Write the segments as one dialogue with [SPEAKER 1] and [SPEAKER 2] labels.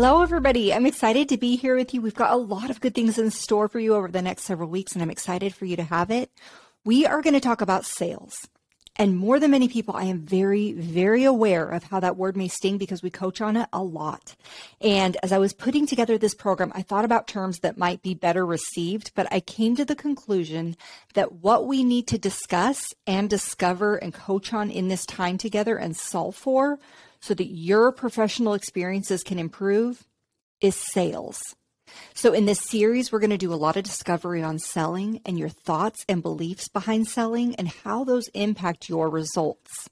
[SPEAKER 1] Hello, everybody. I'm excited to be here with you. We've got a lot of good things in store for you over the next several weeks, and I'm excited for you to have it. We are going to talk about sales. And more than many people, I am very, very aware of how that word may sting because we coach on it a lot. And as I was putting together this program, I thought about terms that might be better received, but I came to the conclusion that what we need to discuss and discover and coach on in this time together and solve for so that your professional experiences can improve is sales. So, in this series, we're going to do a lot of discovery on selling and your thoughts and beliefs behind selling and how those impact your results.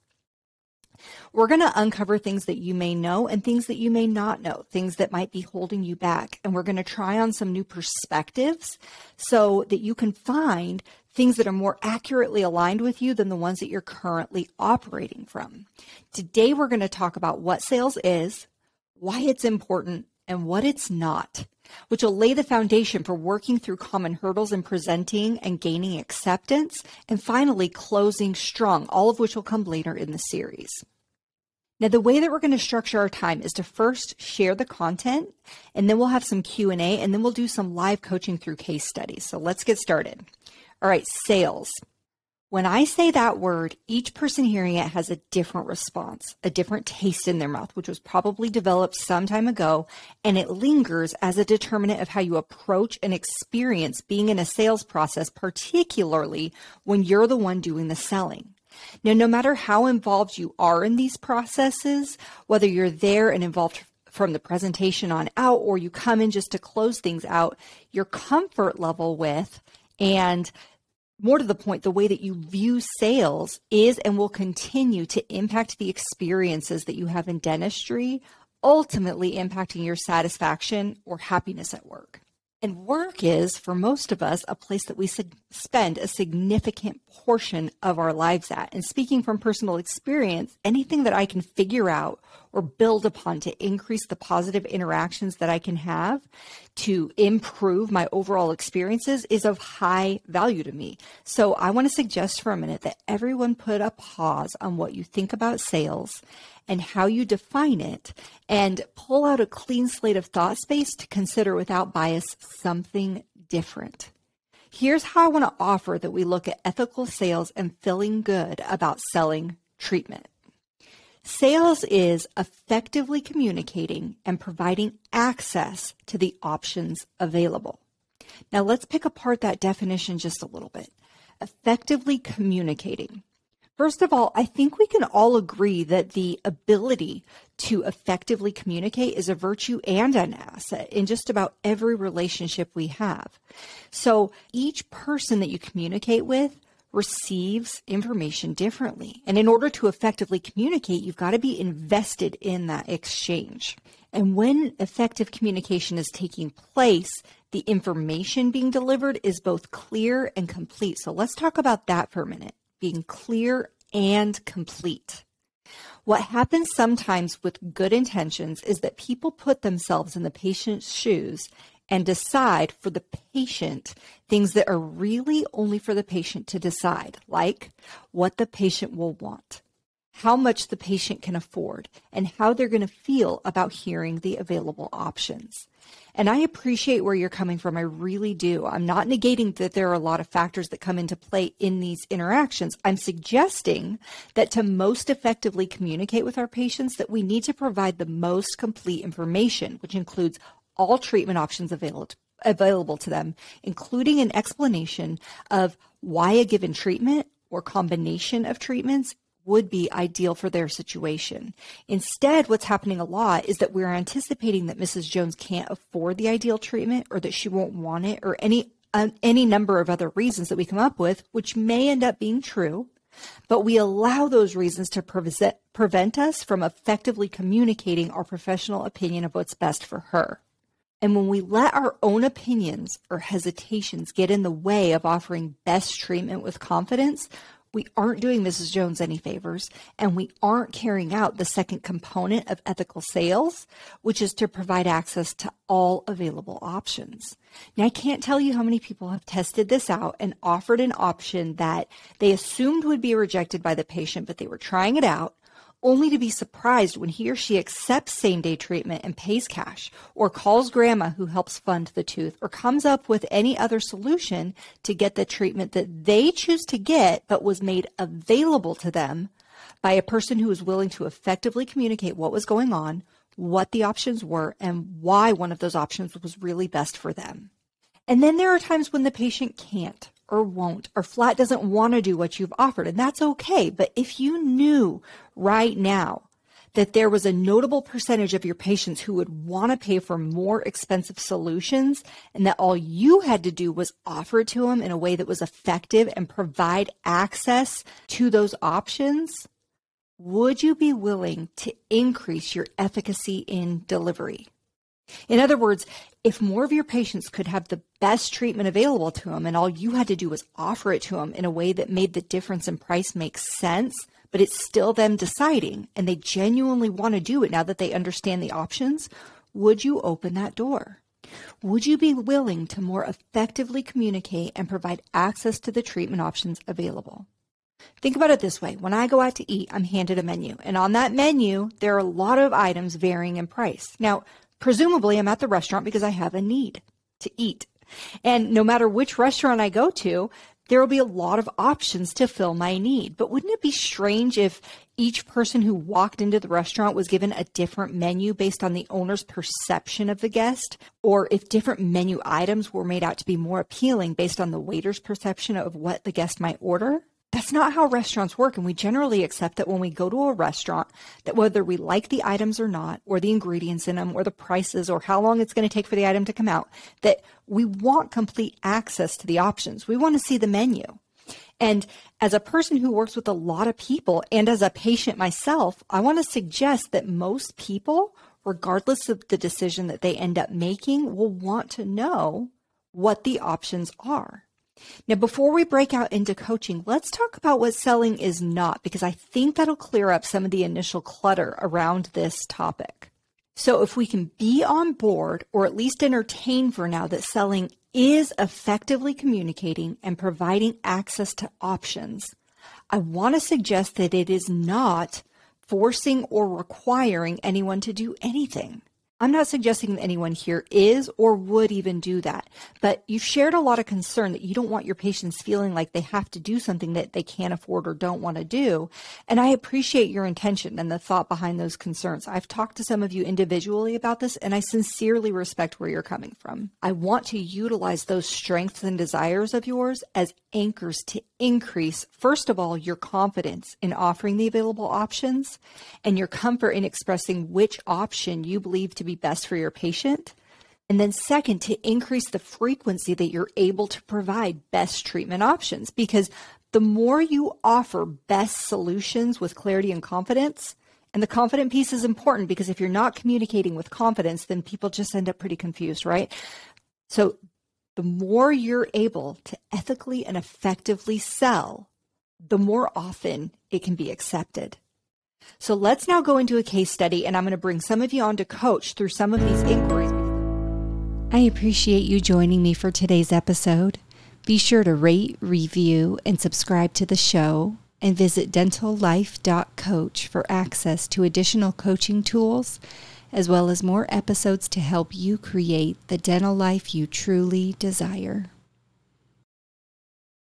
[SPEAKER 1] We're going to uncover things that you may know and things that you may not know, things that might be holding you back. And we're going to try on some new perspectives so that you can find things that are more accurately aligned with you than the ones that you're currently operating from. Today, we're going to talk about what sales is, why it's important, and what it's not, which will lay the foundation for working through common hurdles in presenting and gaining acceptance, and finally closing strong, all of which will come later in the series. Now, the way that we're going to structure our time is to first share the content, and then we'll have some Q&A, and then we'll do some live coaching through case studies. So let's get started. All right, sales. When I say that word, each person hearing it has a different response, a different taste in their mouth, which was probably developed some time ago, and it lingers as a determinant of how you approach and experience being in a sales process, particularly when you're the one doing the selling. Now, no matter how involved you are in these processes, whether you're there and involved from the presentation on out, or you come in just to close things out, your comfort level with and more to the point, the way that you view sales is and will continue to impact the experiences that you have in dentistry, ultimately impacting your satisfaction or happiness at work. And work is, for most of us, a place that we spend a significant portion of our lives at. And speaking from personal experience, anything that I can figure out or build upon to increase the positive interactions that I can have to improve my overall experiences is of high value to me. So I want to suggest for a minute that everyone put a pause on what you think about sales and how you define it and pull out a clean slate of thought space to consider without bias something different. Here's how I want to offer that we look at ethical sales and feeling good about selling treatment. Sales is effectively communicating and providing access to the options available. Now, let's pick apart that definition just a little bit. Effectively communicating. First of all, I think we can all agree that the ability to effectively communicate is a virtue and an asset in just about every relationship we have. So each person that you communicate with receives information differently. And in order to effectively communicate, you've got to be invested in that exchange. And when effective communication is taking place, the information being delivered is both clear and complete. So let's talk about that for a minute being clear and complete. What happens sometimes with good intentions is that people put themselves in the patient's shoes and decide for the patient things that are really only for the patient to decide, like what the patient will want, how much the patient can afford, and how they're going to feel about hearing the available options. And I appreciate where you're coming from. I really do. I'm not negating that there are a lot of factors that come into play in these interactions. I'm suggesting that to most effectively communicate with our patients that we need to provide the most complete information, which includes all treatment options available available to them, including an explanation of why a given treatment or combination of treatments would be ideal for their situation. Instead, what's happening a lot is that we're anticipating that Mrs. Jones can't afford the ideal treatment or that she won't want it or any uh, any number of other reasons that we come up with, which may end up being true, but we allow those reasons to prevent, prevent us from effectively communicating our professional opinion of what's best for her. And when we let our own opinions or hesitations get in the way of offering best treatment with confidence, we aren't doing Mrs. Jones any favors, and we aren't carrying out the second component of ethical sales, which is to provide access to all available options. Now, I can't tell you how many people have tested this out and offered an option that they assumed would be rejected by the patient, but they were trying it out only to be surprised when he or she accepts same day treatment and pays cash, or calls grandma who helps fund the tooth, or comes up with any other solution to get the treatment that they choose to get but was made available to them by a person who was willing to effectively communicate what was going on, what the options were, and why one of those options was really best for them. And then there are times when the patient can't or won't or flat doesn't want to do what you've offered, and that's okay. But if you knew right now that there was a notable percentage of your patients who would want to pay for more expensive solutions and that all you had to do was offer it to them in a way that was effective and provide access to those options, would you be willing to increase your efficacy in delivery? In other words, if more of your patients could have the best treatment available to them and all you had to do was offer it to them in a way that made the difference in price make sense, but it's still them deciding and they genuinely want to do it now that they understand the options, would you open that door? Would you be willing to more effectively communicate and provide access to the treatment options available? Think about it this way. When I go out to eat, I'm handed a menu. And on that menu, there are a lot of items varying in price. Now, presumably, I'm at the restaurant because I have a need to eat. And no matter which restaurant I go to, there will be a lot of options to fill my need. But wouldn't it be strange if each person who walked into the restaurant was given a different menu based on the owner's perception of the guest? Or if different menu items were made out to be more appealing based on the waiter's perception of what the guest might order? That's not how restaurants work. And we generally accept that when we go to a restaurant, that whether we like the items or not, or the ingredients in them, or the prices, or how long it's going to take for the item to come out, that we want complete access to the options. We want to see the menu. And as a person who works with a lot of people and as a patient myself, I want to suggest that most people, regardless of the decision that they end up making, will want to know what the options are. Now, before we break out into coaching, let's talk about what selling is not, because I think that'll clear up some of the initial clutter around this topic. So, if we can be on board or at least entertain for now that selling is effectively communicating and providing access to options, I want to suggest that it is not forcing or requiring anyone to do anything. I'm not suggesting that anyone here is or would even do that, but you've shared a lot of concern that you don't want your patients feeling like they have to do something that they can't afford or don't want to do. And I appreciate your intention and the thought behind those concerns. I've talked to some of you individually about this, and I sincerely respect where you're coming from. I want to utilize those strengths and desires of yours as anchors to increase, first of all, your confidence in offering the available options and your comfort in expressing which option you believe to be best for your patient. And then, second, to increase the frequency that you're able to provide best treatment options. Because the more you offer best solutions with clarity and confidence, and the confident piece is important because if you're not communicating with confidence, then people just end up pretty confused, right? So, the more you're able to ethically and effectively sell, the more often it can be accepted. So let's now go into a case study, and I'm going to bring some of you on to coach through some of these inquiries.
[SPEAKER 2] I appreciate you joining me for today's episode. Be sure to rate, review, and subscribe to the show, and visit dentallife.coach for access to additional coaching tools as well as more episodes to help you create the dental life you truly desire.